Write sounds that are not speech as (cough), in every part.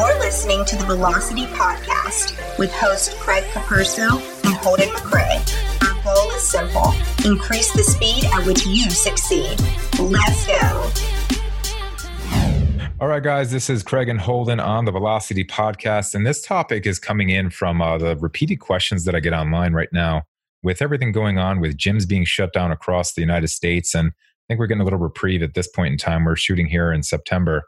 You're listening to the Velocity Podcast with host Craig Capurso and Holden McCrae. Our goal is simple increase the speed at which you succeed. Let's go. All right, guys, this is Craig and Holden on the Velocity Podcast. And this topic is coming in from uh, the repeated questions that I get online right now with everything going on with gyms being shut down across the United States. And I think we're getting a little reprieve at this point in time. We're shooting here in September.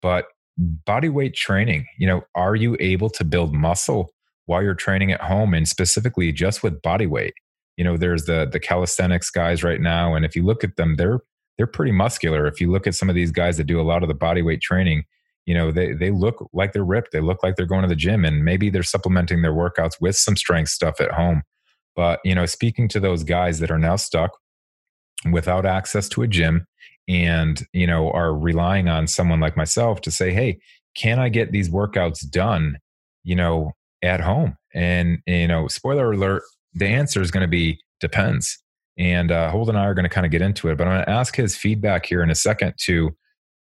But body weight training, you know, are you able to build muscle while you're training at home and specifically just with body weight? You know, there's the the calisthenics guys right now and if you look at them, they're they're pretty muscular. If you look at some of these guys that do a lot of the body weight training, you know, they they look like they're ripped. They look like they're going to the gym and maybe they're supplementing their workouts with some strength stuff at home. But, you know, speaking to those guys that are now stuck without access to a gym and you know are relying on someone like myself to say hey can i get these workouts done you know at home and you know spoiler alert the answer is going to be depends and uh, Holden and I are going to kind of get into it, but I'm going to ask his feedback here in a second to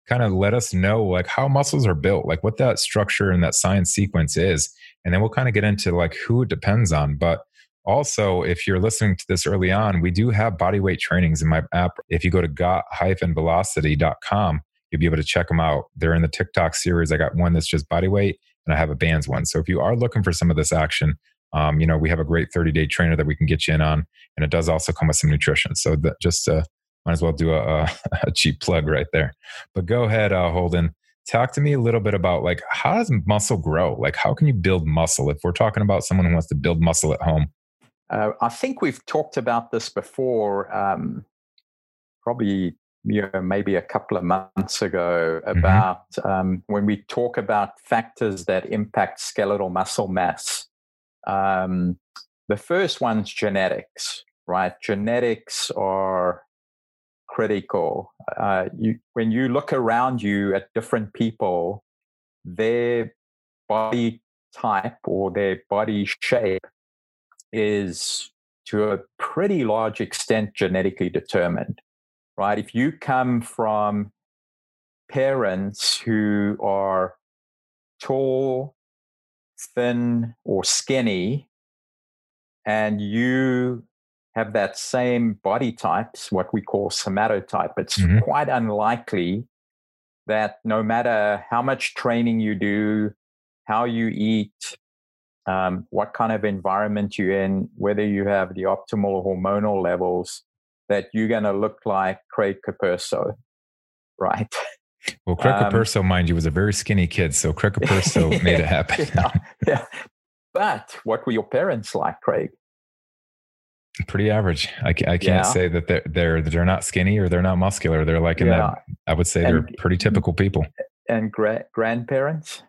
kind of let us know like how muscles are built, like what that structure and that science sequence is, and then we'll kind of get into like who it depends on. But also, if you're listening to this early on, we do have body weight trainings in my app. If you go to got-velocity.com, you'll be able to check them out. They're in the TikTok series. I got one that's just body weight, and I have a bands one. So if you are looking for some of this action, um, you know, we have a great 30 day trainer that we can get you in on, and it does also come with some nutrition. So that just uh, might as well do a, (laughs) a, cheap plug right there. But go ahead, uh, Holden. Talk to me a little bit about like how does muscle grow? Like how can you build muscle? If we're talking about someone who wants to build muscle at home, uh, I think we've talked about this before, um, probably you know, maybe a couple of months ago, mm-hmm. about mm-hmm. um, when we talk about factors that impact skeletal muscle mass. Um, the first one's genetics, right? Genetics are critical. Uh, you, when you look around you at different people, their body type or their body shape is to a pretty large extent genetically determined, right? If you come from parents who are tall, thin, or skinny, and you have that same body types, what we call somatotype, it's mm-hmm. quite unlikely that no matter how much training you do, how you eat, um, what kind of environment you're in, whether you have the optimal hormonal levels, that you're going to look like Craig Capurso, right? Well, Craig um, Capurso, mind you, was a very skinny kid, so Craig Capurso (laughs) made it happen. yeah, yeah. But what were your parents like, Craig? Pretty average. I, I can't yeah. say that they're they're they're not skinny or they're not muscular. They're like in yeah. that. I would say and, they're pretty typical people. And gra- grandparents.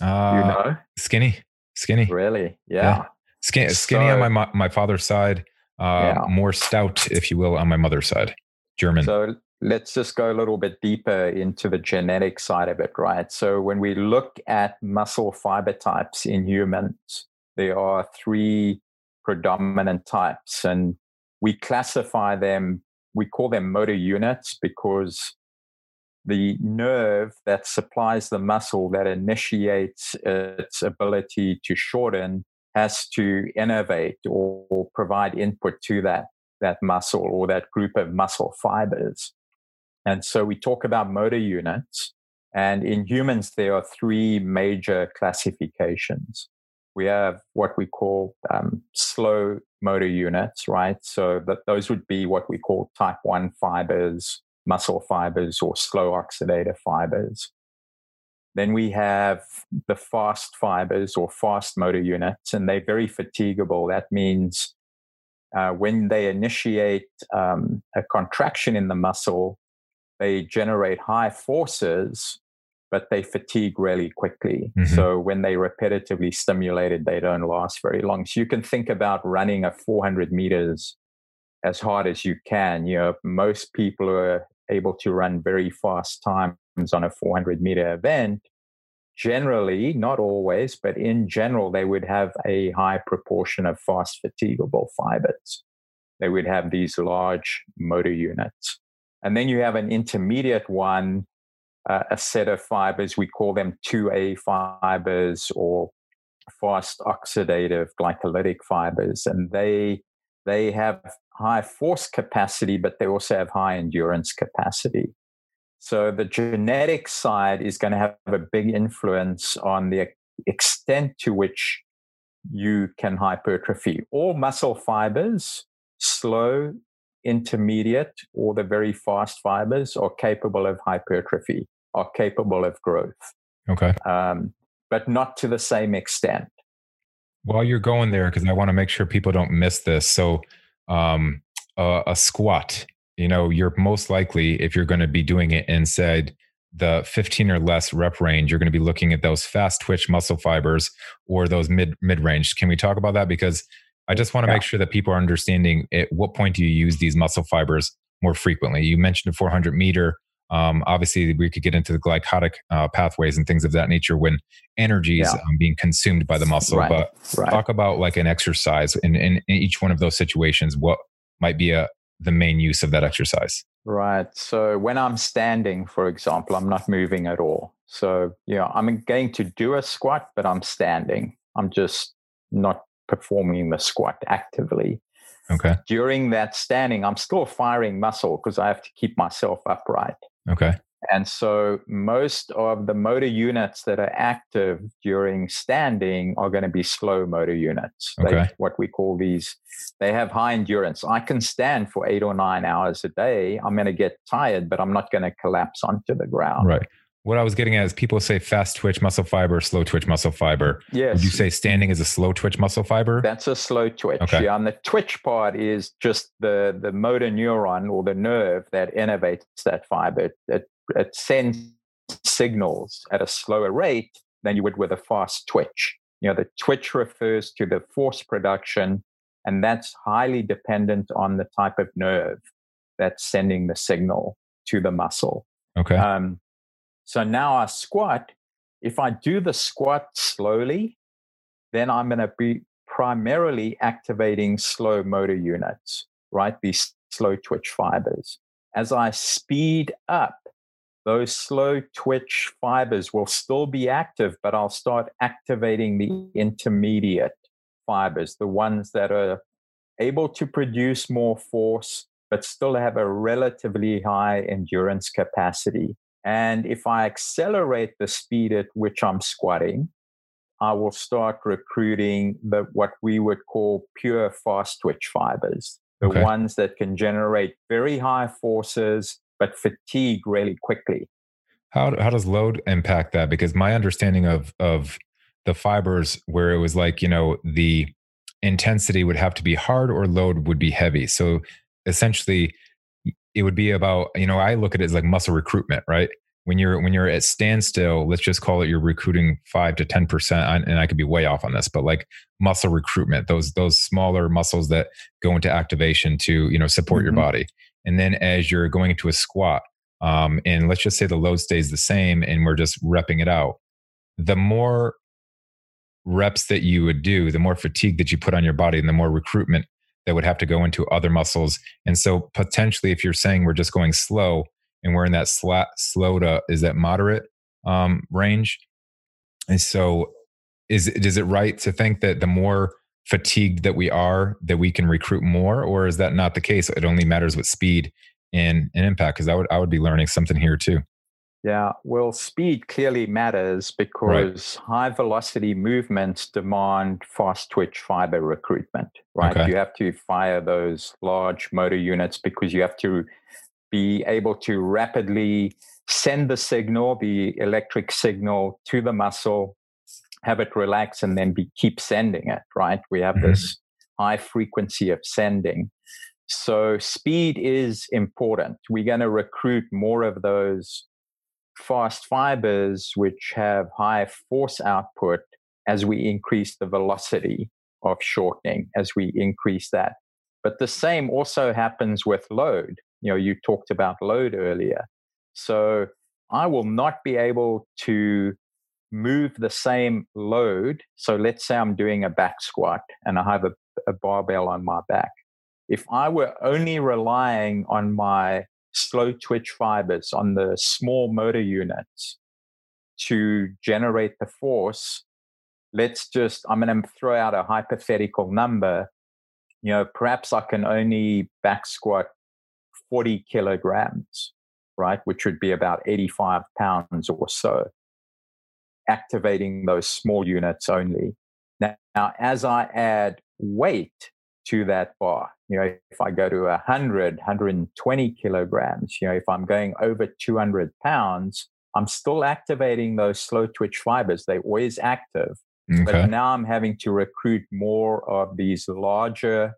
Uh, you know, skinny, skinny. Really? Yeah. yeah. Skin, skinny so, on my my father's side. Uh, yeah. More stout, if you will, on my mother's side. German. So let's just go a little bit deeper into the genetic side of it, right? So when we look at muscle fiber types in humans, there are three predominant types, and we classify them. We call them motor units because the nerve that supplies the muscle that initiates its ability to shorten has to innervate or, or provide input to that that muscle or that group of muscle fibers. And so we talk about motor units. And in humans, there are three major classifications. We have what we call um, slow motor units, right? So that those would be what we call type 1 fibers, muscle fibers or slow oxidative fibers. Then we have the fast fibers or fast motor units, and they're very fatigable. That means uh, when they initiate um, a contraction in the muscle, they generate high forces, but they fatigue really quickly. Mm-hmm. So when they repetitively stimulated, they don't last very long. So you can think about running a 400 meters as hard as you can. You know, most people are able to run very fast times on a 400 meter event, generally, not always, but in general, they would have a high proportion of fast fatigable fibers. They would have these large motor units. And then you have an intermediate one, uh, a set of fibers. We call them 2A fibers or fast oxidative glycolytic fibers, and they they have high force capacity, but they also have high endurance capacity. So the genetic side is going to have a big influence on the extent to which you can hypertrophy. All muscle fibers, slow, intermediate, or the very fast fibers are capable of hypertrophy, are capable of growth. Okay. Um, but not to the same extent. While you're going there, because I want to make sure people don't miss this. So, um, uh, a squat, you know, you're most likely, if you're going to be doing it inside the 15 or less rep range, you're going to be looking at those fast twitch muscle fibers or those mid mid range. Can we talk about that? Because I just want to yeah. make sure that people are understanding at what point do you use these muscle fibers more frequently. You mentioned a 400 meter. Um, obviously, we could get into the glycolytic uh, pathways and things of that nature when energy is yeah. um, being consumed by the muscle. Right. But right. talk about like an exercise in, in, in each one of those situations. What might be a the main use of that exercise? Right. So when I'm standing, for example, I'm not moving at all. So, yeah, I'm going to do a squat, but I'm standing. I'm just not performing the squat actively. Okay. During that standing, I'm still firing muscle because I have to keep myself upright. Okay. And so most of the motor units that are active during standing are going to be slow motor units. Okay. They, what we call these, they have high endurance. I can stand for eight or nine hours a day. I'm going to get tired, but I'm not going to collapse onto the ground. Right. What I was getting at is people say fast twitch muscle fiber, slow twitch muscle fiber. Yes. Would you say standing is a slow twitch muscle fiber? That's a slow twitch. Okay. Yeah. And the twitch part is just the, the motor neuron or the nerve that innervates that fiber. It it sends signals at a slower rate than you would with a fast twitch. You know, the twitch refers to the force production, and that's highly dependent on the type of nerve that's sending the signal to the muscle. Okay. Um, so now I squat. If I do the squat slowly, then I'm going to be primarily activating slow motor units, right? These slow twitch fibers. As I speed up, those slow twitch fibers will still be active, but I'll start activating the intermediate fibers, the ones that are able to produce more force, but still have a relatively high endurance capacity. And if I accelerate the speed at which I'm squatting, I will start recruiting the what we would call pure fast twitch fibers, the okay. ones that can generate very high forces but fatigue really quickly. How how does load impact that? Because my understanding of of the fibers, where it was like you know the intensity would have to be hard or load would be heavy. So essentially, it would be about you know I look at it as like muscle recruitment, right? When you're when you're at standstill, let's just call it you're recruiting five to ten percent, and I could be way off on this, but like muscle recruitment, those those smaller muscles that go into activation to you know support mm-hmm. your body and then as you're going into a squat, um, and let's just say the load stays the same and we're just repping it out, the more reps that you would do, the more fatigue that you put on your body and the more recruitment that would have to go into other muscles. And so potentially, if you're saying we're just going slow and we're in that slow to is that moderate um, range, and so is is it right to think that the more fatigued that we are that we can recruit more? Or is that not the case? It only matters with speed and, and impact because i would i would be learning something here too yeah well speed clearly matters because right. high velocity movements demand fast twitch fiber recruitment right okay. you have to fire those large motor units because you have to be able to rapidly send the signal the electric signal to the muscle have it relax and then be keep sending it right we have mm-hmm. this high frequency of sending so speed is important we're going to recruit more of those fast fibers which have high force output as we increase the velocity of shortening as we increase that but the same also happens with load you know you talked about load earlier so i will not be able to move the same load. So let's say I'm doing a back squat and I have a, a barbell on my back. If I were only relying on my slow twitch fibers on the small motor units to generate the force, let's just, I'm going to throw out a hypothetical number. You know, perhaps I can only back squat 40 kilograms, right? Which would be about 85 pounds or so, activating those small units only. Now, now as I add weight to that bar, you know, if I go to 100, 120 kilograms, you know, if I'm going over 200 pounds, I'm still activating those slow twitch fibers. They're always active. Okay. But now I'm having to recruit more of these larger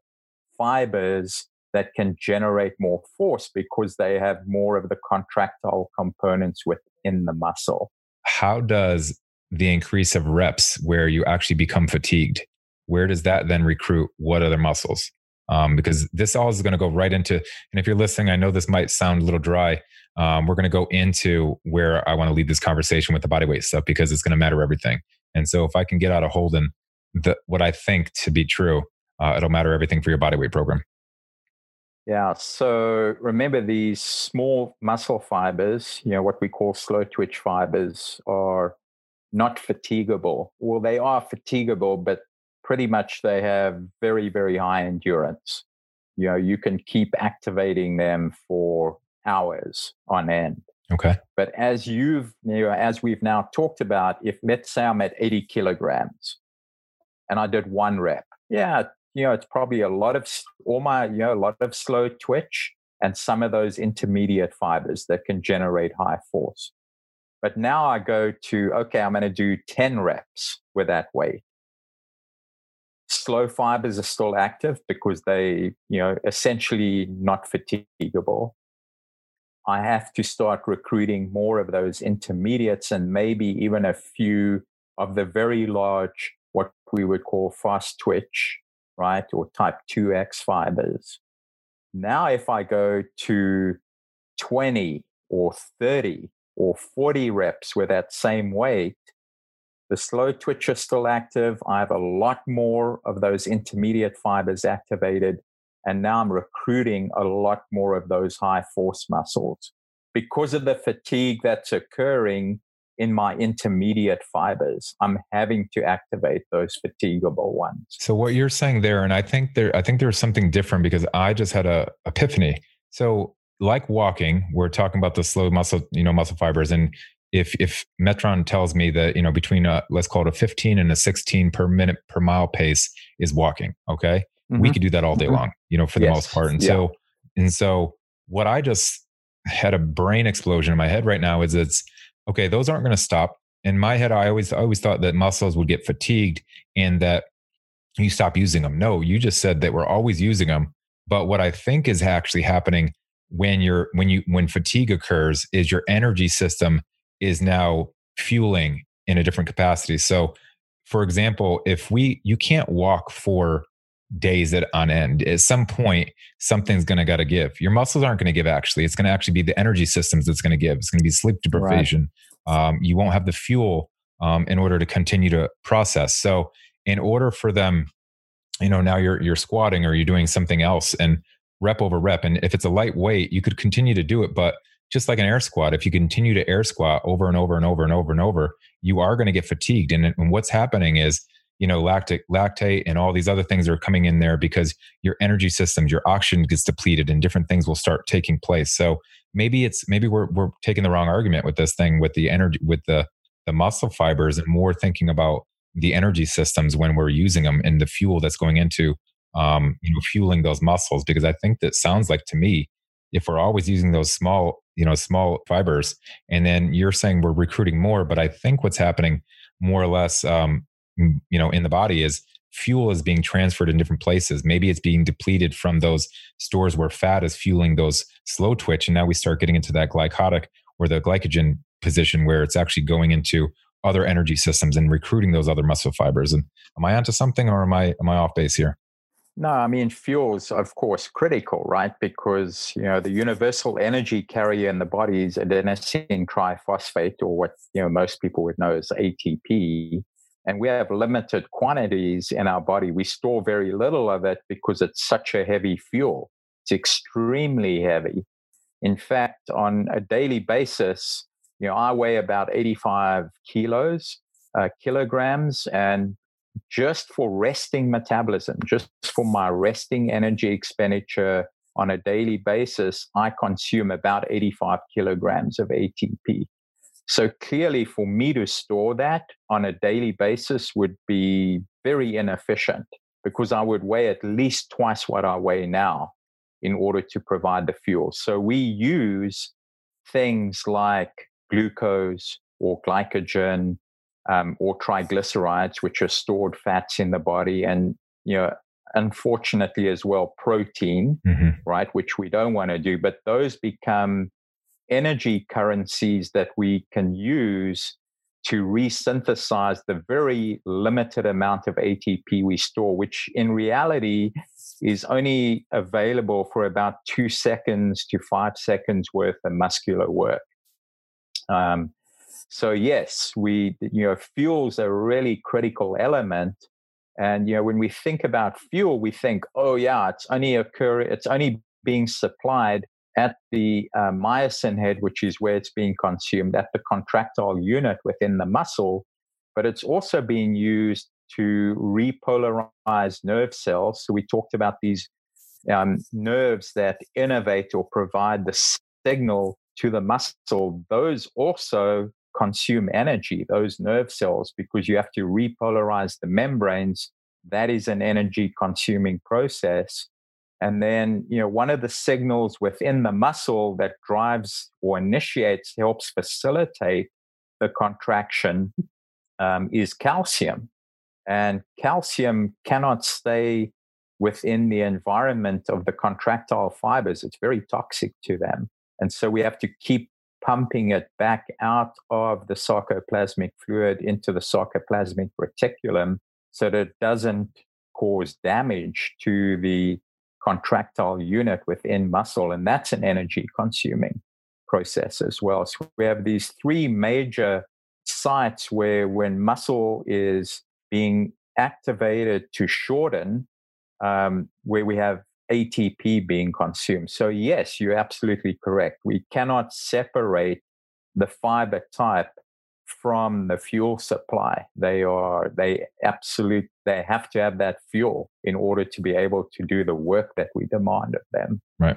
fibers that can generate more force because they have more of the contractile components within the muscle. How does the increase of reps where you actually become fatigued, where does that then recruit what other muscles? Um, because this all is going to go right into, and if you're listening, I know this might sound a little dry. Um, we're going to go into where I want to lead this conversation with the body weight stuff because it's going to matter everything. And so if I can get out of Holden the, what I think to be true, uh, it'll matter everything for your body weight program. Yeah. So remember these small muscle fibers, you know, what we call slow twitch fibers are not fatigable. Well, they are fatigable, but pretty much they have very, very high endurance. You know, you can keep activating them for hours on end. Okay. But as you've, you know, as we've now talked about, if let's say I'm at 80 kilograms and I did one rep, yeah, you know, it's probably a lot of all my, you know, a lot of slow twitch and some of those intermediate fibers that can generate high force. But now I go to, okay, I'm going to do 10 reps with that weight. Slow fibers are still active because they, you know, essentially not fatigable. I have to start recruiting more of those intermediates and maybe even a few of the very large, what we would call fast twitch, right? Or type 2X fibers. Now, if I go to 20 or 30 or 40 reps with that same weight, the slow twitch is still active. I have a lot more of those intermediate fibers activated. And now I'm recruiting a lot more of those high force muscles. Because of the fatigue that's occurring in my intermediate fibers, I'm having to activate those fatigable ones. So what you're saying there, and I think there I think there's something different because I just had a epiphany. So like walking, we're talking about the slow muscle, you know, muscle fibers. And if if Metron tells me that, you know, between a let's call it a 15 and a 16 per minute per mile pace is walking, okay? Mm-hmm. We could do that all day mm-hmm. long, you know, for the yes. most part. And yeah. so and so what I just had a brain explosion in my head right now is it's okay, those aren't going to stop. In my head, I always I always thought that muscles would get fatigued and that you stop using them. No, you just said that we're always using them. But what I think is actually happening when you're when you when fatigue occurs is your energy system is now fueling in a different capacity so for example if we you can't walk for days at on end at some point something's going to got to give your muscles aren't going to give actually it's going to actually be the energy systems that's going to give it's going to be sleep deprivation right. um, you won't have the fuel um, in order to continue to process so in order for them you know now you're you're squatting or you're doing something else and rep over rep. And if it's a lightweight, you could continue to do it. But just like an air squat, if you continue to air squat over and over and over and over and over, you are going to get fatigued. And, and what's happening is, you know, lactic, lactate, and all these other things are coming in there because your energy systems, your oxygen gets depleted, and different things will start taking place. So maybe it's maybe we're we're taking the wrong argument with this thing with the energy with the the muscle fibers and more thinking about the energy systems when we're using them and the fuel that's going into um, you know, fueling those muscles. Because I think that sounds like to me, if we're always using those small, you know, small fibers, and then you're saying we're recruiting more, but I think what's happening more or less, um, you know, in the body is fuel is being transferred in different places. Maybe it's being depleted from those stores where fat is fueling those slow twitch, and now we start getting into that glycotic or the glycogen position where it's actually going into other energy systems and recruiting those other muscle fibers. And am I onto something, or am I am I off base here? No, I mean fuel's of course critical, right? Because you know the universal energy carrier in the body is adenosine triphosphate, or what you know most people would know as ATP. And we have limited quantities in our body. We store very little of it because it's such a heavy fuel. It's extremely heavy. In fact, on a daily basis, you know, I weigh about 85 kilos, uh, kilograms, and just for resting metabolism, just for my resting energy expenditure on a daily basis, I consume about 85 kilograms of ATP. So clearly, for me to store that on a daily basis would be very inefficient because I would weigh at least twice what I weigh now in order to provide the fuel. So we use things like glucose or glycogen um, or triglycerides, which are stored fats in the body, and you know, unfortunately as well, protein, mm-hmm. right, which we don't want to do. But those become energy currencies that we can use to resynthesize the very limited amount of ATP we store, which in reality is only available for about two seconds to five seconds worth of muscular work. Um, so yes, we you know fuel's a really critical element. And you know when we think about fuel, we think, oh yeah, it's only occur, it's only being supplied at the uh, myosin head, which is where it's being consumed at the contractile unit within the muscle, but it's also being used to repolarize nerve cells. So we talked about these um, nerves that innervate or provide the signal to the muscle. Those also consume energy, those nerve cells, because you have to repolarize the membranes. That is an energy consuming process. And then, you know, one of the signals within the muscle that drives or initiates, helps facilitate the contraction um, is calcium. And calcium cannot stay within the environment of the contractile fibers. It's very toxic to them. And so we have to keep pumping it back out of the sarcoplasmic fluid into the sarcoplasmic reticulum so that it doesn't cause damage to the contractile unit within muscle. And that's an energy consuming process as well. So we have these three major sites where when muscle is being activated to shorten, um, where we have ATP being consumed. So, yes, you're absolutely correct. We cannot separate the fiber type from the fuel supply. They are, they absolute, they have to have that fuel in order to be able to do the work that we demand of them. Right.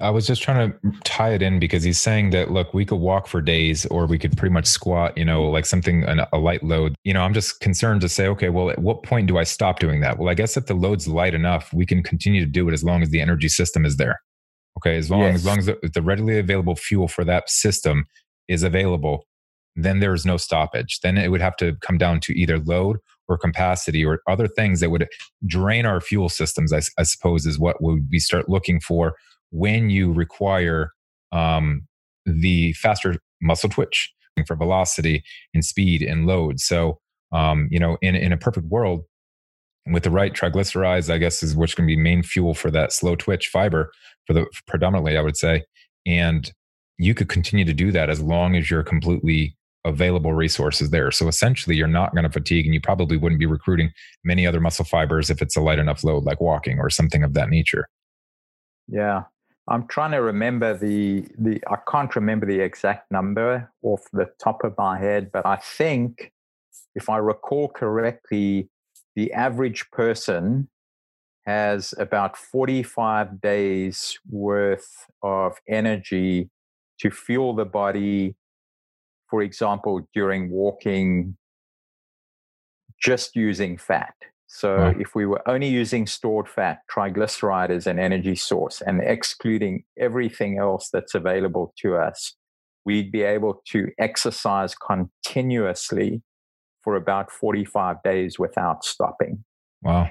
I was just trying to tie it in because he's saying that look, we could walk for days, or we could pretty much squat, you know, like something a light load. You know, I'm just concerned to say, okay, well, at what point do I stop doing that? Well, I guess if the load's light enough, we can continue to do it as long as the energy system is there. Okay, as long yes. as long as the, the readily available fuel for that system is available, then there is no stoppage. Then it would have to come down to either load or capacity or other things that would drain our fuel systems. I, I suppose is what would we start looking for when you require um, the faster muscle twitch for velocity and speed and load. So, um, you know, in, in a perfect world, with the right triglycerides, I guess is which can be main fuel for that slow twitch fiber for the predominantly, I would say. And you could continue to do that as long as you're completely available resources there. So essentially, you're not going to fatigue, and you probably wouldn't be recruiting many other muscle fibers if it's a light enough load, like walking or something of that nature. Yeah, I'm trying to remember the the I can't remember the exact number off the top of my head, but I think if I recall correctly, the average person has about 45 days worth of energy to fuel the body, for example, during walking, just using fat. So right. if we were only using stored fat, triglyceride as an energy source and excluding everything else that's available to us, we'd be able to exercise continuously for about 45 days without stopping. Wow.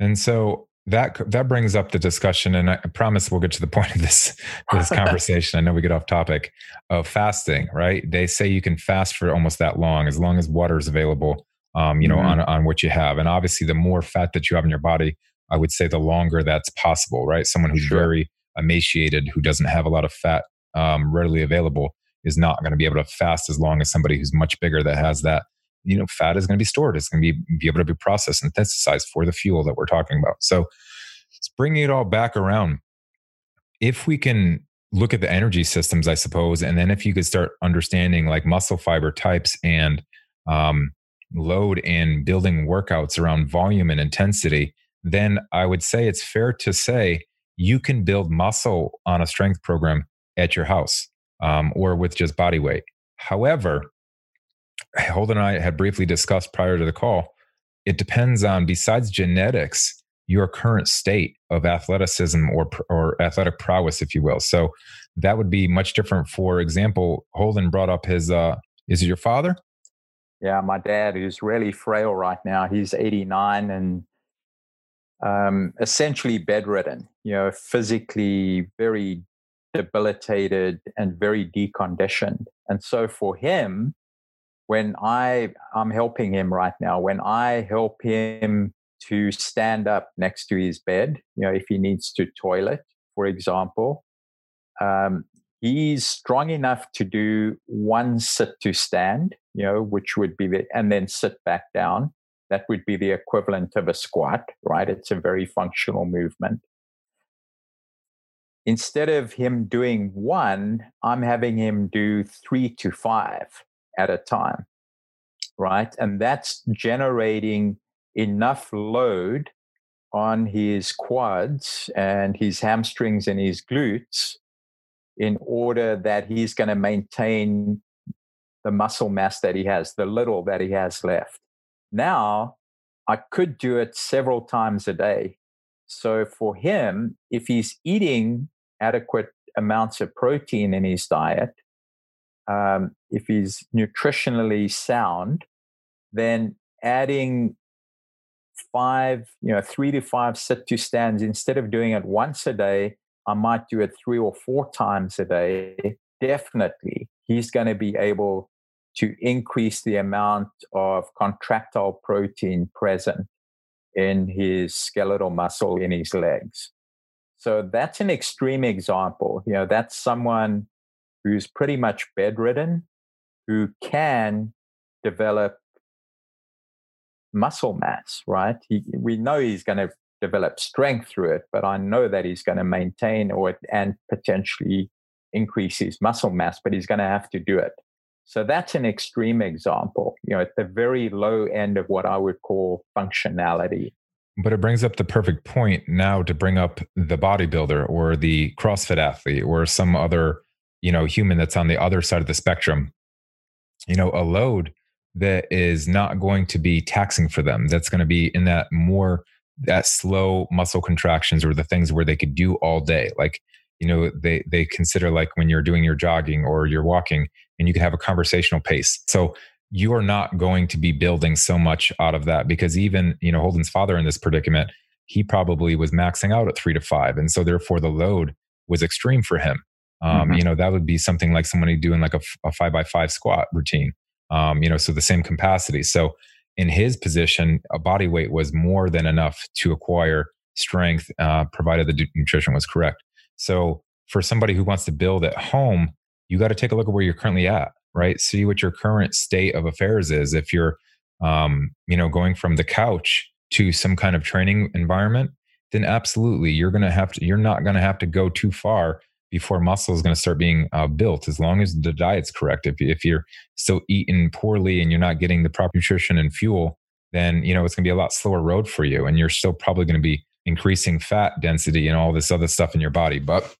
And so that that brings up the discussion and I promise we'll get to the (laughs) point of this this (laughs) conversation. I know we get off topic of fasting, right? They say you can fast for almost that long as long as water is available um, you know, mm-hmm. on, on what you have. And obviously, the more fat that you have in your body, I would say the longer that's possible, right? Someone who's sure. very emaciated, who doesn't have a lot of fat um, readily available, is not going to be able to fast as long as somebody who's much bigger that has that. You know, fat is going to be stored. It's going to be, be able to be processed and synthesized for the fuel that we're talking about. So, it's bringing it all back around. If we can look at the energy systems, I suppose. And then if you could start understanding like muscle fiber types and um, load and building workouts around volume and intensity, then I would say it's fair to say you can build muscle on a strength program at your house um, or with just body weight. However, Holden and I had briefly discussed prior to the call, it depends on, besides genetics, your current state of athleticism or or athletic prowess, if you will. So that would be much different. For example, Holden brought up his. Uh, is it your father? Yeah, my dad, who's really frail right now. He's 89 and um, essentially bedridden. You know, physically very debilitated and very deconditioned. And so for him, when I I'm helping him right now, when I help him to stand up next to his bed, you know, if he needs to toilet, for example. Um, he's strong enough to do one sit to stand, you know, which would be the, and then sit back down. That would be the equivalent of a squat, right? It's a very functional movement. Instead of him doing one, I'm having him do three to five at a time, right? And that's generating enough load on his quads and his hamstrings and his glutes in order that he's going to maintain the muscle mass that he has, the little that he has left. Now, I could do it several times a day. So for him, if he's eating adequate amounts of protein in his diet, um, if he's nutritionally sound, then adding five, you know, three to five sit to stands, instead of doing it once a day, I might do it three or four times a day. Definitely, he's going to be able to increase the amount of contractile protein present in his skeletal muscle in his legs. So that's an extreme example. You know, that's someone who's pretty much bedridden, who can develop muscle mass, right? He, we know he's going to develop strength through it, but I know that he's going to maintain or and potentially increase his muscle mass, but he's going to have to do it. So that's an extreme example, you know, at the very low end of what I would call functionality. But it brings up the perfect point now to bring up the bodybuilder or the CrossFit athlete or some other, you know, human that's on the other side of the spectrum. You know, a load that is not going to be taxing for them. That's going to be in that more that slow muscle contractions or the things where they could do all day. Like, you know, they they consider like when you're doing your jogging or you're walking and you can have a conversational pace. So you are not going to be building so much out of that because even, you know, Holden's father in this predicament, he probably was maxing out at three to five. And so therefore the load was extreme for him. Um, mm-hmm. You know, that would be something like somebody doing like a, a five by five squat routine um, you know, so the same capacity. So in his position, a body weight was more than enough to acquire strength, uh, provided the nutrition was correct. So for somebody who wants to build at home, you got to take a look at where you're currently at, right? See what your current state of affairs is. If you're, um, you know, going from the couch to some kind of training environment, then absolutely you're going to have to, you're not going to have to go too far before muscle is going to start being uh, built as long as the diet's correct if, if you're still eating poorly and you're not getting the proper nutrition and fuel then you know it's going to be a lot slower road for you and you're still probably going to be increasing fat density and all this other stuff in your body. But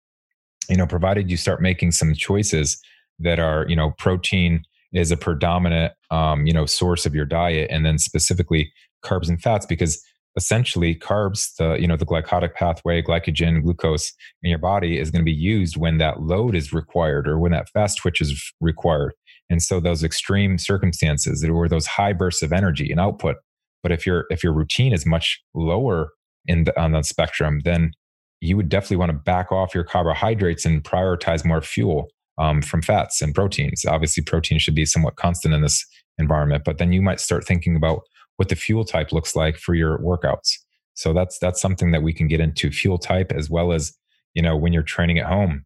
you know provided you start making some choices that are you know protein is a predominant um, you know source of your diet and then specifically carbs and fats because essentially carbs the you know the glycolytic pathway glycogen glucose in your body is going to be used when that load is required or when that fast twitch is required. And so those extreme circumstances or those high bursts of energy and output but if your if your routine is much lower in the, on the spectrum then you would definitely want to back off your carbohydrates and prioritize more fuel um, from fats and proteins obviously protein should be somewhat constant in this environment but then you might start thinking about what the fuel type looks like for your workouts. So that's that's something that we can get into fuel type as well as you know when you're training at home,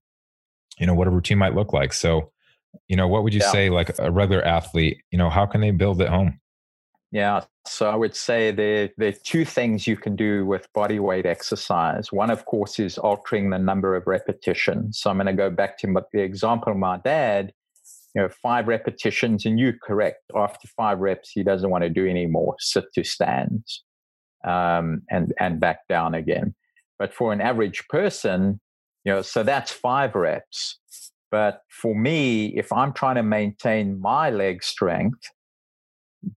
you know what a routine might look like. So you know what would you yeah. say like a regular athlete, you know how can they build at home? Yeah. So I would say there, there are two things you can do with body weight exercise. One, of course, is altering the number of repetitions. So I'm going to go back to the example of my dad, you know, five repetitions, and you correct. After five reps, he doesn't want to do any more sit to stands um, and, and back down again. But for an average person, you know, so that's five reps. But for me, if I'm trying to maintain my leg strength,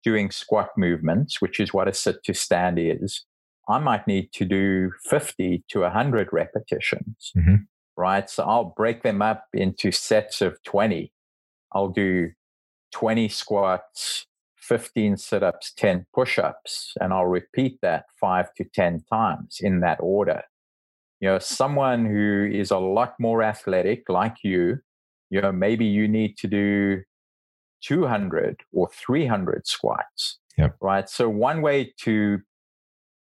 doing squat movements, which is what a sit to stand is, I might need to do 50 to 100 repetitions, mm-hmm. right? So I'll break them up into sets of 20. I'll do 20 squats, 15 sit ups, 10 push ups, and I'll repeat that five to 10 times in that order. You know, someone who is a lot more athletic, like you, you know, maybe you need to do 200 or 300 squats. Yep. Right. So, one way to,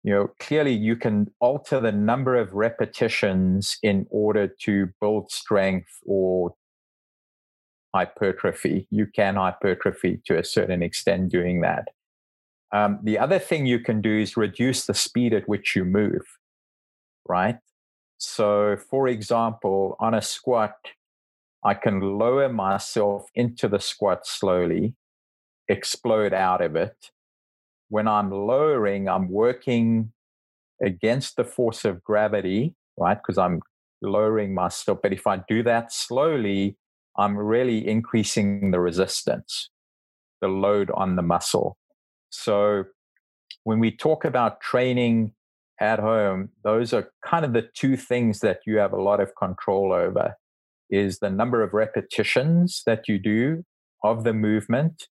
you know, clearly you can alter the number of repetitions in order to build strength or hypertrophy. You can hypertrophy to a certain extent doing that. Um, the other thing you can do is reduce the speed at which you move, right? So, for example, on a squat, I can lower myself into the squat slowly, explode out of it. When I'm lowering, I'm working against the force of gravity, right? Because I'm lowering myself. But if I do that slowly, I'm really increasing the resistance, the load on the muscle. So when we talk about training at home, those are kind of the two things that you have a lot of control over is the number of repetitions that you do of the movement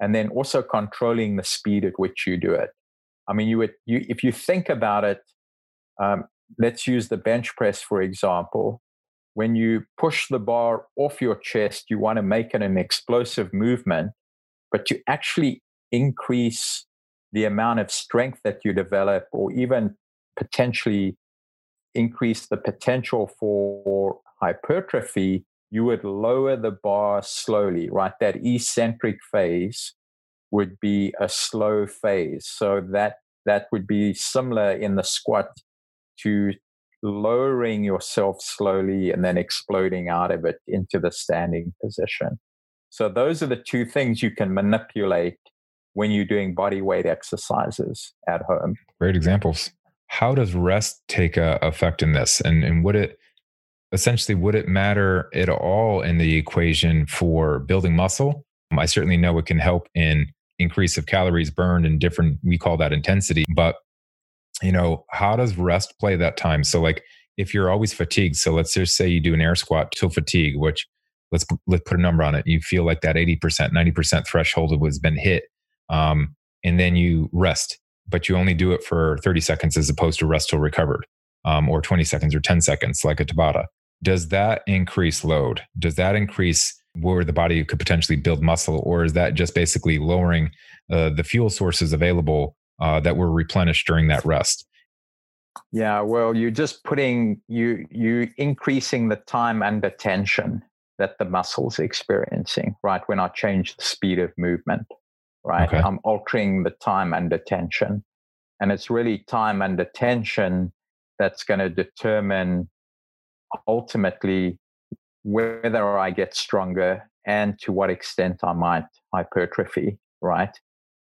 and then also controlling the speed at which you do it. I mean you would you if you think about it um, let's use the bench press for example. When you push the bar off your chest you want to make it an explosive movement but you actually increase the amount of strength that you develop or even potentially increase the potential for hypertrophy, you would lower the bar slowly, right? That eccentric phase would be a slow phase. So that that would be similar in the squat to lowering yourself slowly and then exploding out of it into the standing position. So those are the two things you can manipulate when you're doing body weight exercises at home. Great examples. How does rest take a effect in this? And and would it essentially, would it matter at all in the equation for building muscle? I certainly know it can help in increase of calories burned and different, we call that intensity. But, you know, how does rest play that time? So, like, if you're always fatigued, so let's just say you do an air squat till fatigue, which let's let's put a number on it. You feel like that 80%, 90% threshold has been hit. Um, and then you rest, but you only do it for 30 seconds as opposed to rest till recovered, um, or 20 seconds or 10 seconds, like a Tabata does that increase load? Does that increase where the body could potentially build muscle, or is that just basically lowering uh, the fuel sources available uh, that were replenished during that rest? Yeah, well, you're just putting you you increasing the time under tension that the muscle's experiencing, right? When I change the speed of movement, right? Okay. I'm altering the time under tension. And it's really time under tension that's going to determine ultimately whether I get stronger and to what extent I might hypertrophy, right?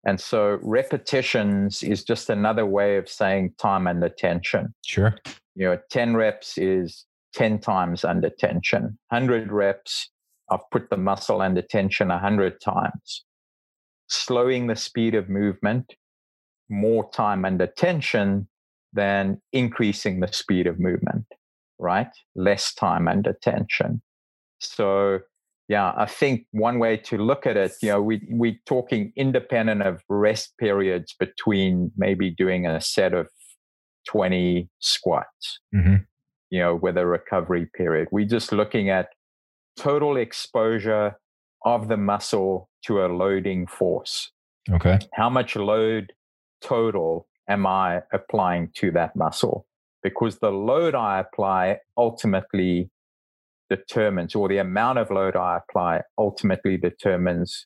And so repetitions is just another way of saying time under tension. Sure. You know, 10 reps is 10 times under tension. 100 reps, I've put the muscle under tension 100 times. Slowing the speed of movement, more time under tension than increasing the speed of movement right? Less time and attention. So, yeah, I think one way to look at it, you know, we we're talking independent of rest periods between maybe doing a set of 20 squats, mm-hmm. you know, with a recovery period. We're just looking at total exposure of the muscle to a loading force. Okay. How much load total am I applying to that muscle? because the load I apply ultimately determines, or the amount of load I apply ultimately determines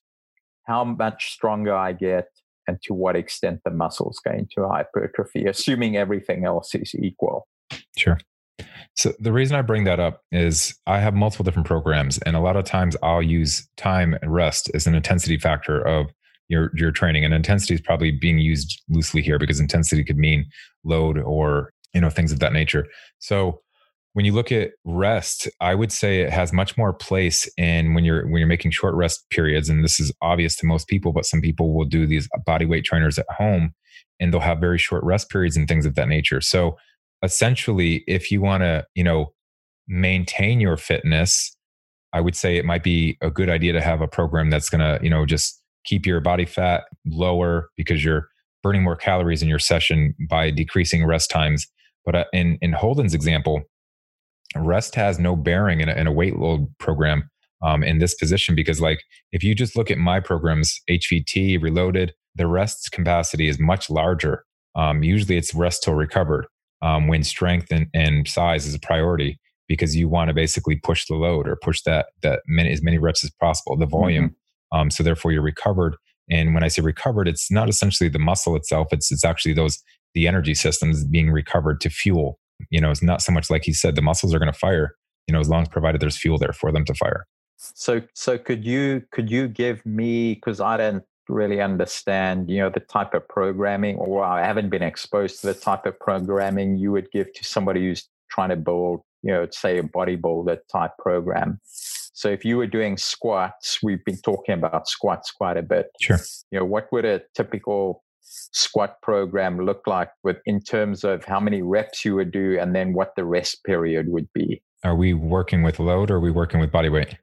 how much stronger I get and to what extent the muscles go to hypertrophy, assuming everything else is equal. Sure. So the reason I bring that up is I have multiple different programs, and a lot of times I'll use time and rest as an intensity factor of your your training. And intensity is probably being used loosely here because intensity could mean load or you know things of that nature. So when you look at rest, I would say it has much more place in when you're when you're making short rest periods. And this is obvious to most people, but some people will do these body weight trainers at home and they'll have very short rest periods and things of that nature. So essentially, if you want to, you know, maintain your fitness, I would say it might be a good idea to have a program that's going to, you know, just keep your body fat lower because you're burning more calories in your session by decreasing rest times. But uh, in in Holden's example, rest has no bearing in a, in a weight load program um, in this position because like if you just look at my programs hvt reloaded the rest capacity is much larger um, usually it's rest till recovered um, when strength and, and size is a priority because you want to basically push the load or push that that many, as many reps as possible the volume mm-hmm. um, so therefore you're recovered and when i say recovered it's not essentially the muscle itself it's it's actually those the energy systems being recovered to fuel you know, it's not so much like he said, the muscles are going to fire, you know, as long as provided there's fuel there for them to fire. So, so could you, could you give me, cause I don't really understand, you know, the type of programming or I haven't been exposed to the type of programming you would give to somebody who's trying to build, you know, say a bodybuilder type program. So if you were doing squats, we've been talking about squats quite a bit. Sure. You know, what would a typical squat program look like with in terms of how many reps you would do and then what the rest period would be are we working with load or are we working with body weight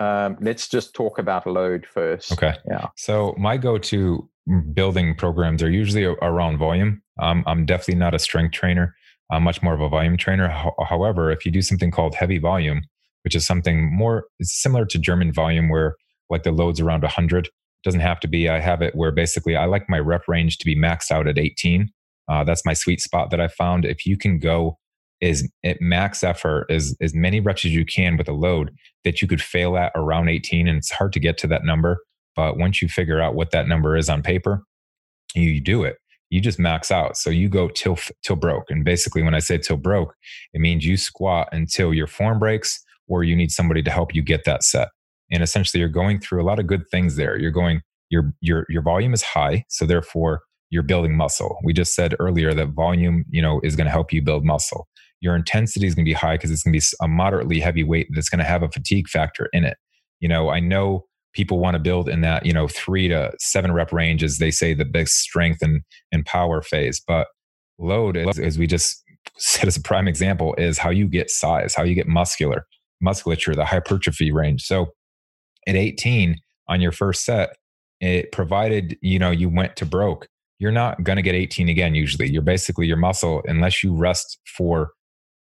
um, let's just talk about load first okay yeah so my go-to building programs are usually around volume um, i'm definitely not a strength trainer i'm much more of a volume trainer however if you do something called heavy volume which is something more similar to german volume where like the loads around 100 doesn't have to be. I have it where basically I like my rep range to be maxed out at 18. Uh, that's my sweet spot that I found. If you can go is at max effort as as many reps as you can with a load that you could fail at around 18, and it's hard to get to that number. But once you figure out what that number is on paper, you do it. You just max out. So you go till till broke. And basically, when I say till broke, it means you squat until your form breaks, or you need somebody to help you get that set and essentially you're going through a lot of good things there you're going your your your volume is high so therefore you're building muscle we just said earlier that volume you know is going to help you build muscle your intensity is going to be high because it's going to be a moderately heavy weight that's going to have a fatigue factor in it. You know i know people want to build in that you know three to seven rep range as they say the big strength and and power phase but load as we just said as a prime example is how you get size how you get muscular musculature the hypertrophy range. So at 18 on your first set, it provided, you know, you went to broke, you're not going to get 18 again usually. You're basically your muscle unless you rest for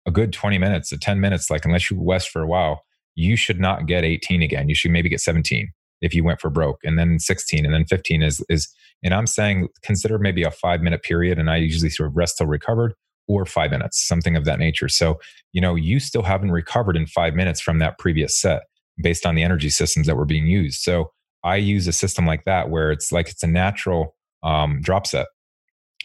a good 20 minutes a 10 minutes like unless you rest for a while, you should not get 18 again. You should maybe get 17 if you went for broke and then 16 and then 15 is is and I'm saying consider maybe a 5 minute period and I usually sort of rest till recovered or 5 minutes, something of that nature. So, you know, you still haven't recovered in 5 minutes from that previous set based on the energy systems that were being used. So I use a system like that where it's like it's a natural um, drop set,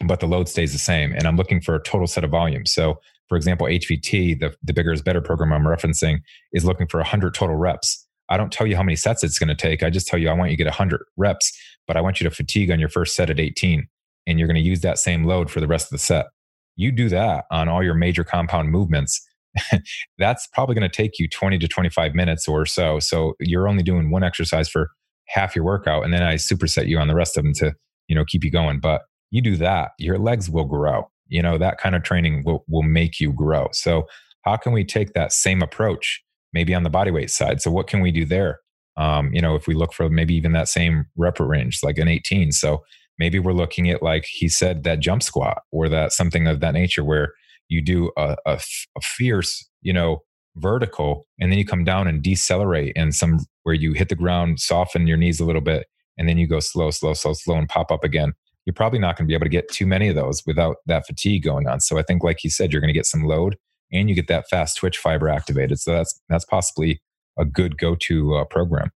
but the load stays the same. And I'm looking for a total set of volumes. So, for example, HVT, the, the bigger is better program I'm referencing, is looking for 100 total reps. I don't tell you how many sets it's going to take. I just tell you I want you to get 100 reps, but I want you to fatigue on your first set at 18. And you're going to use that same load for the rest of the set. You do that on all your major compound movements (laughs) that's probably going to take you 20 to 25 minutes or so. So you're only doing one exercise for half your workout. And then I superset you on the rest of them to, you know, keep you going. But you do that, your legs will grow. You know, that kind of training will, will make you grow. So how can we take that same approach maybe on the body weight side? So what can we do there? Um, you know, if we look for maybe even that same rep range, like an 18. So maybe we're looking at like he said that jump squat or that something of that nature where you do a, a, a fierce, you know, vertical, and then you come down and decelerate, and some where you hit the ground, soften your knees a little bit, and then you go slow, slow, slow, slow, and pop up again. You're probably not going to be able to get too many of those without that fatigue going on. So I think, like you said, you're going to get some load, and you get that fast twitch fiber activated. So that's that's possibly a good go-to uh, program.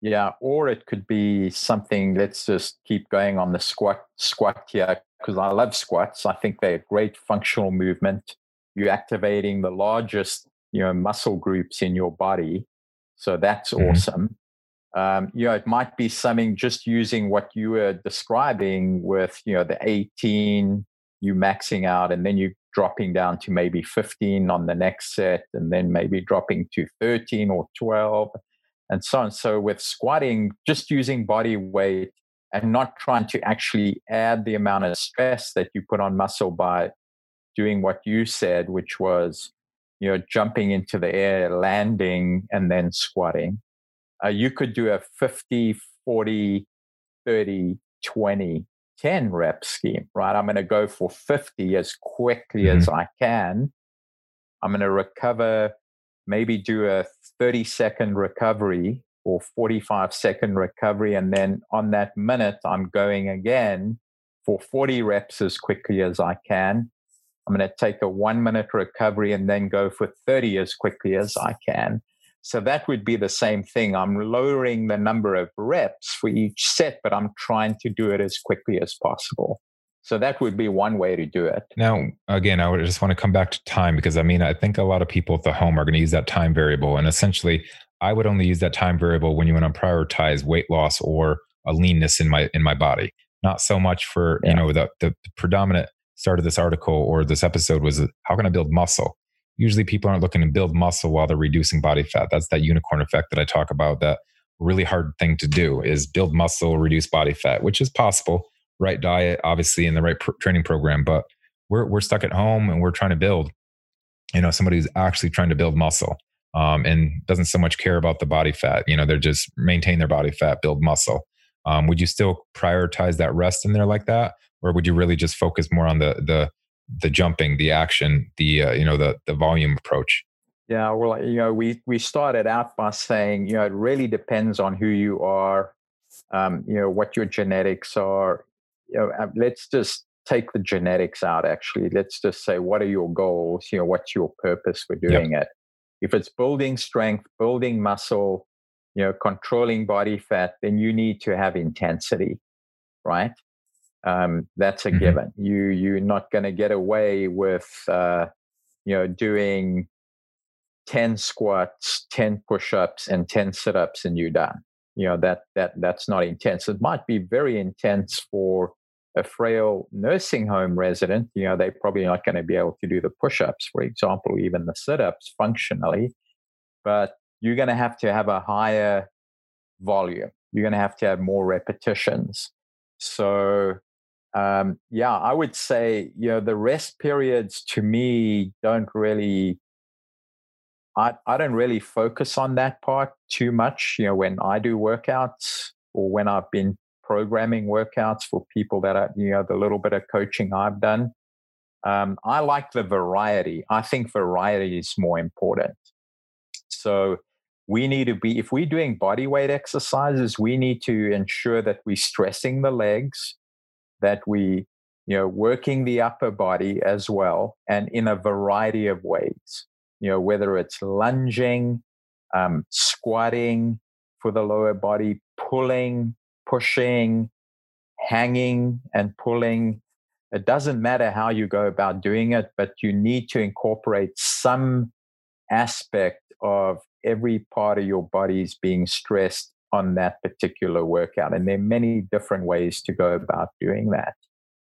Yeah, or it could be something. Let's just keep going on the squat squat here because I love squats. I think they're a great functional movement. You're activating the largest, you know, muscle groups in your body, so that's mm-hmm. awesome. Um, you know, it might be something just using what you were describing with, you know, the 18, you maxing out, and then you dropping down to maybe 15 on the next set, and then maybe dropping to 13 or 12 and so on. So with squatting, just using body weight and not trying to actually add the amount of stress that you put on muscle by doing what you said, which was, you know, jumping into the air, landing, and then squatting. Uh, you could do a 50, 40, 30, 20, 10 rep scheme, right? I'm going to go for 50 as quickly mm-hmm. as I can. I'm going to recover maybe do a 30 second recovery or 45 second recovery. And then on that minute, I'm going again for 40 reps as quickly as I can. I'm going to take a one minute recovery and then go for 30 as quickly as I can. So that would be the same thing. I'm lowering the number of reps for each set, but I'm trying to do it as quickly as possible. So that would be one way to do it. Now, again, I would just want to come back to time because I mean, I think a lot of people at the home are going to use that time variable. And essentially, I would only use that time variable when you want to prioritize weight loss or a leanness in my in my body. Not so much for, yeah. you know, the, the predominant start of this article or this episode was how can I build muscle? Usually people aren't looking to build muscle while they're reducing body fat. That's that unicorn effect that I talk about that really hard thing to do is build muscle, reduce body fat, which is possible right diet, obviously, in the right pr- training program. But we're we're stuck at home and we're trying to build, you know, somebody who's actually trying to build muscle um, and doesn't so much care about the body fat. You know, they're just maintain their body fat, build muscle. Um, would you still prioritize that rest in there like that, or would you really just focus more on the the the jumping, the action, the uh, you know the the volume approach? Yeah, well, you know, we we started out by saying, you know, it really depends on who you are, um, you know, what your genetics are, you know, uh, let's just take the genetics out actually. Let's just say what are your goals? You know what's your purpose for doing yep. it? If it's building strength building muscle you know controlling body fat then you need to have intensity right um, that's a mm-hmm. given you you're not going to get away with uh, you know doing 10 squats 10 push-ups and 10 sit-ups and you're done you know that that that's not intense it might be very intense for a frail nursing home resident, you know, they're probably not going to be able to do the push ups, for example, even the sit ups functionally. But you're going to have to have a higher volume. You're going to have to have more repetitions. So, um, yeah, I would say, you know, the rest periods to me don't really, I, I don't really focus on that part too much. You know, when I do workouts or when I've been programming workouts for people that are, you know, the little bit of coaching I've done. Um, I like the variety. I think variety is more important. So we need to be, if we're doing body weight exercises, we need to ensure that we're stressing the legs, that we, you know, working the upper body as well, and in a variety of ways. You know, whether it's lunging, um, squatting for the lower body, pulling, pushing, hanging, and pulling. It doesn't matter how you go about doing it, but you need to incorporate some aspect of every part of your body is being stressed on that particular workout. And there are many different ways to go about doing that.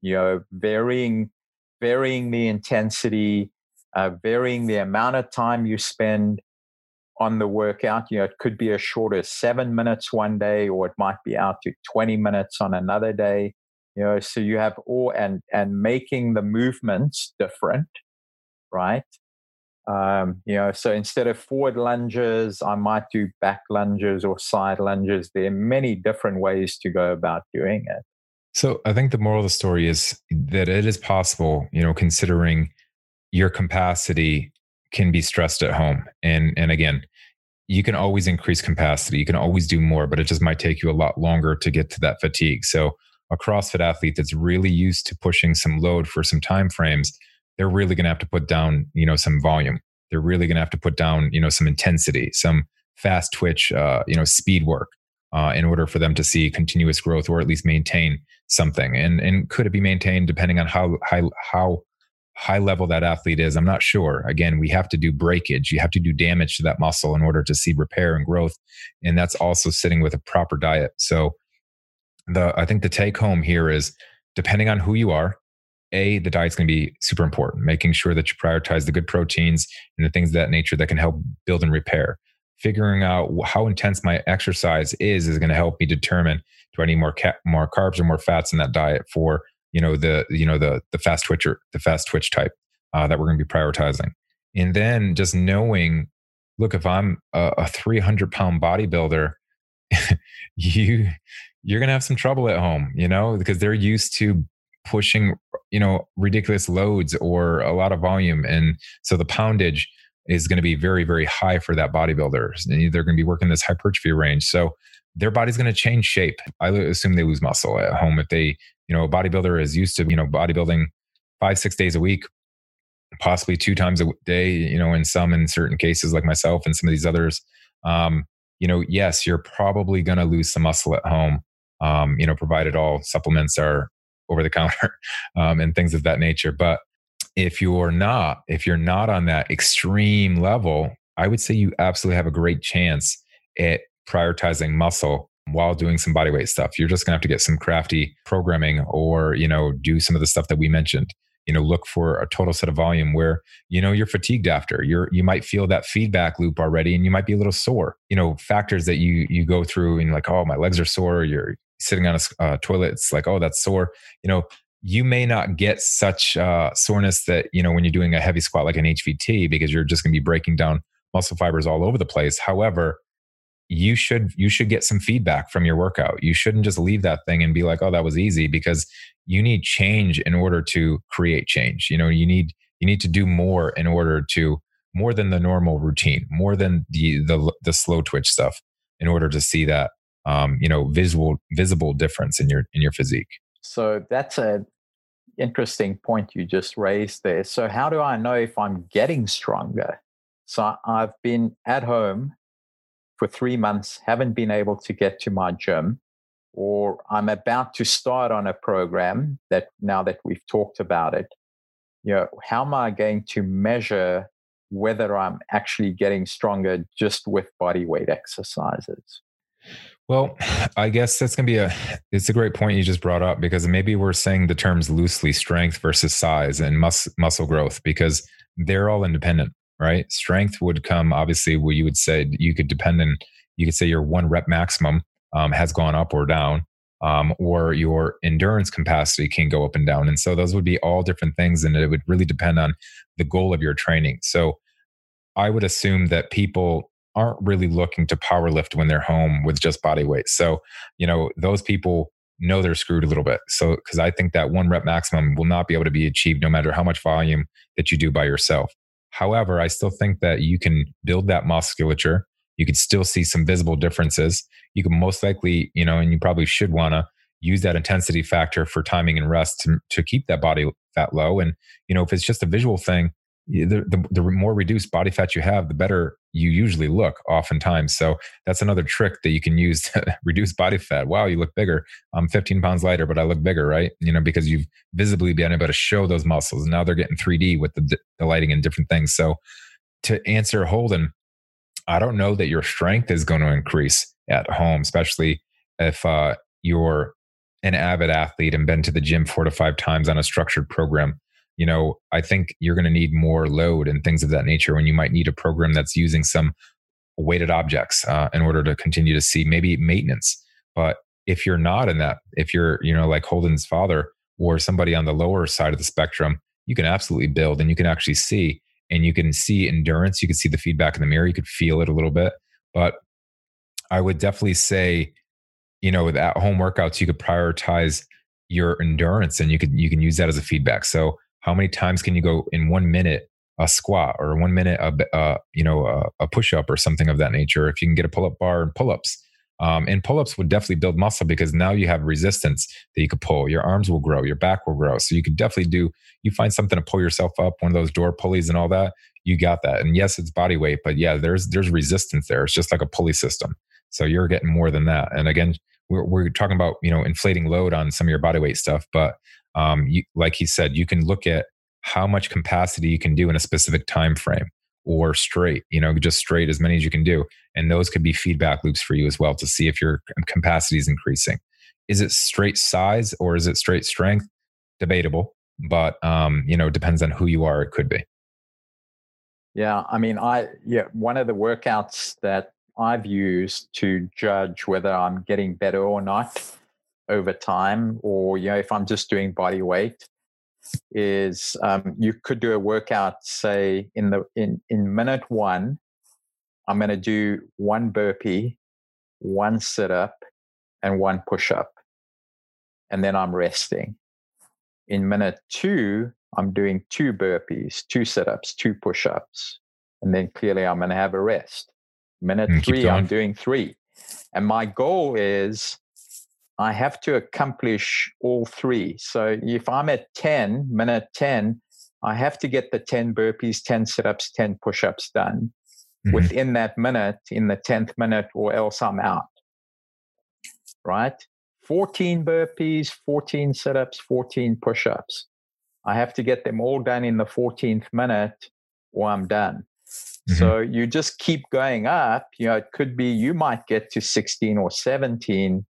You know, varying varying the intensity, uh, varying the amount of time you spend on the workout. You know, it could be as short as seven minutes one day, or it might be out to 20 minutes on another day. You know, so you have all and and making the movements different, right? Um, you know, so instead of forward lunges, I might do back lunges or side lunges. There are many different ways to go about doing it. So I think the moral of the story is that it is possible, you know, considering your capacity can be stressed at home. And and again, you can always increase capacity. You can always do more, but it just might take you a lot longer to get to that fatigue. So a CrossFit athlete that's really used to pushing some load for some time frames, they're really going to have to put down, you know, some volume. They're really going to have to put down, you know, some intensity, some fast twitch, uh, you know, speed work. uh, in order for them to see continuous growth or at least maintain something. And and could it be maintained depending on how high how high level that athlete is? I'm not sure. Again, we have to do breakage. You have to do damage to that muscle in order to see repair and growth, and that's also sitting with a proper diet. So the I think the take home here is depending on who you are, a the diet's going to be super important making sure that you prioritize the good proteins and the things of that nature that can help build and repair. Figuring out how intense my exercise is is going to help me determine do I need more ca- more carbs or more fats in that diet for you know the you know the the fast twitcher the fast twitch type uh, that we're going to be prioritizing, and then just knowing, look, if I'm a, a 300 pound bodybuilder, (laughs) you you're going to have some trouble at home, you know, because they're used to pushing you know ridiculous loads or a lot of volume, and so the poundage is going to be very, very high for that bodybuilder. And they're going to be working this hypertrophy range. So their body's going to change shape. I assume they lose muscle at home if they, you know, a bodybuilder is used to, you know, bodybuilding five, six days a week, possibly two times a day, you know, in some, in certain cases like myself and some of these others. Um, you know, yes, you're probably going to lose some muscle at home, um, you know, provided all supplements are over the counter (laughs) um, and things of that nature. But if you're not, if you're not on that extreme level, I would say you absolutely have a great chance at prioritizing muscle while doing some body weight stuff. You're just to have to get some crafty programming or, you know, do some of the stuff that we mentioned. You know, look for a total set of volume where, you know, you're fatigued after. You're you might feel that feedback loop already and you might be a little sore. You know, factors that you you go through and like, oh, my legs are sore, you're sitting on a uh, toilet, it's like, oh, that's sore. You know, you may not get such uh, soreness that you know when you're doing a heavy squat like an HVT because you're just going to be breaking down muscle fibers all over the place. However, you should you should get some feedback from your workout. You shouldn't just leave that thing and be like, "Oh, that was easy," because you need change in order to create change. You know, you need you need to do more in order to more than the normal routine, more than the the the slow twitch stuff, in order to see that um, you know visible visible difference in your in your physique. So that's a interesting point you just raised there. So, how do I know if I'm getting stronger? So, I've been at home for three months, haven't been able to get to my gym, or I'm about to start on a program that now that we've talked about it, you know, how am I going to measure whether I'm actually getting stronger just with body weight exercises? Well, (sighs) I guess that's going to be a it's a great point you just brought up because maybe we're saying the terms loosely strength versus size and mus- muscle growth because they're all independent, right? Strength would come obviously where you would say you could depend on you could say your one rep maximum um, has gone up or down um, or your endurance capacity can go up and down. And so those would be all different things and it would really depend on the goal of your training. So I would assume that people aren't really looking to power lift when they're home with just body weight. So, you know, those people know they're screwed a little bit. So, because I think that one rep maximum will not be able to be achieved no matter how much volume that you do by yourself. However, I still think that you can build that musculature. You could still see some visible differences. You can most likely, you know, and you probably should want to use that intensity factor for timing and rest to, to keep that body fat low. And, you know, if it's just a visual thing, the, the, the more reduced body fat you have, the better you usually look oftentimes. So that's another trick that you can use (laughs) to reduce body fat. Wow, you look bigger. I'm 15 pounds lighter, but I look bigger, right? You know, because you've visibly been able to show those muscles. And now they're getting 3D with the, the lighting and different things. So to answer Holden, I don't know that your strength is going to increase at home, especially if uh, you're an avid athlete and been to the gym four to five times on a structured program you know, I think you're going to need more load and things of that nature when you might need a program that's using some weighted objects uh, in order to continue to see maybe maintenance. But if you're not in that, if you're, you know, like Holden's father or somebody on the lower side of the spectrum, you can absolutely build and you can actually see and you can see endurance. You can see the feedback in the mirror. You could feel it a little bit. But I would definitely say, you know, with at home workouts, you could prioritize your endurance and you could you can use that as a feedback. So how many times can you go in one minute a squat or one minute a, uh, you know a, a push up or something of that nature if you can get a pull up bar and pull ups um, and pull ups would definitely build muscle because now you have resistance that you could pull. Your arms will grow your back will grow. So you could definitely do you find something to pull yourself up one of those door pulleys and all that you got that. And yes it's body weight but yeah there's there's resistance there. It's just like a pulley system. So you're getting more than that. And again, we're, we're talking about, you know, inflating load on some of your body weight stuff. But um, you, like he said, you can look at how much capacity you can do in a specific time frame or straight, you know, just straight as many as you can do. And those could be feedback loops for you as well to see if your capacity is increasing. Is it straight size or is it straight strength? Debatable, but um, you know, depends on who you are. It could be. Yeah, I mean, I yeah, one of the workouts that I've used to judge whether I'm getting better or not over time, or you know, if I'm just doing body weight, is um, you could do a workout, say in the in in minute one, I'm going to do one burpee, one sit up, and one push up, and then I'm resting. In minute two, I'm doing two burpees, two sit ups, two push ups, and then clearly I'm going to have a rest. Minute mm, three, I'm doing three. And my goal is I have to accomplish all three. So if I'm at 10, minute 10, I have to get the 10 burpees, 10 sit ups, 10 push ups done mm-hmm. within that minute, in the 10th minute, or else I'm out. Right? 14 burpees, 14 sit ups, 14 push ups. I have to get them all done in the 14th minute or I'm done. Mm-hmm. So you just keep going up. You know, it could be you might get to 16 or 17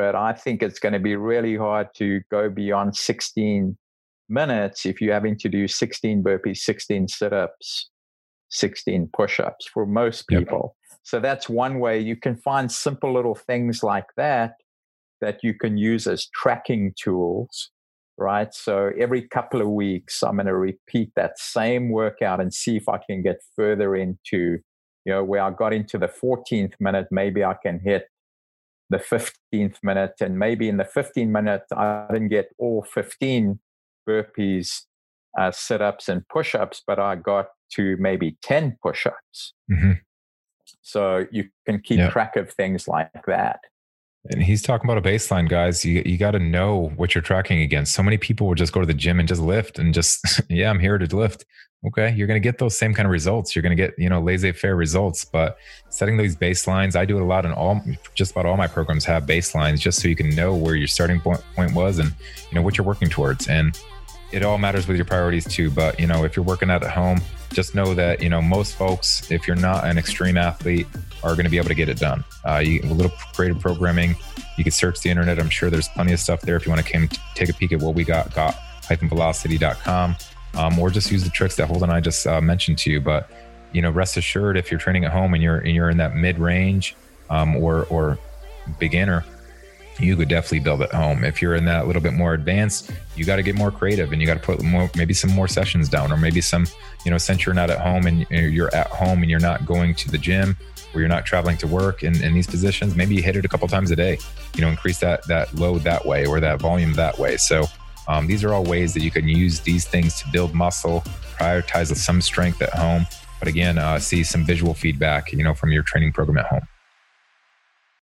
but I think it's going to be really hard to go beyond 16 minutes if you're having to do 16 burpees, 16 sit ups, 16 push ups for most people. Yep. So that's one way you can find simple little things like that that you can use as tracking tools, right? So every couple of weeks, I'm going to repeat that same workout and see if I can get further into, you know, where I got into the 14th minute, maybe I can hit the 15th minute. And maybe in the 15 minute, I didn't get all 15 burpees, uh, sit ups, and push ups, but I got to maybe 10 push ups. Mm-hmm. So you can keep yep. track of things like that. And he's talking about a baseline, guys. You you got to know what you're tracking against. So many people will just go to the gym and just lift and just, (laughs) yeah, I'm here to lift okay you're going to get those same kind of results. You're going to get you know laissez-faire results but setting these baselines i do it a lot in all just about all my programs have baselines just so you can know where your starting point, point was and you know what you're working towards. And it all matters with your priorities too but you know if you're working out at home just know that you know most folks if you're not an extreme athlete are going to be able to get it done. Uh, you, a little creative programming you can search the internet. I'm sure there's plenty of stuff there if you want to come take a peek at what we got got velocity.com um, or just use the tricks that Holden and I just uh, mentioned to you. But you know, rest assured, if you're training at home and you're and you're in that mid range um, or or beginner, you could definitely build at home. If you're in that little bit more advanced, you got to get more creative and you got to put more, maybe some more sessions down, or maybe some, you know, since you're not at home and you're at home and you're not going to the gym or you're not traveling to work in, in these positions, maybe you hit it a couple times a day. You know, increase that that load that way or that volume that way. So um, these are all ways that you can use these things to build muscle, prioritize some strength at home, but again, uh, see some visual feedback, you know, from your training program at home.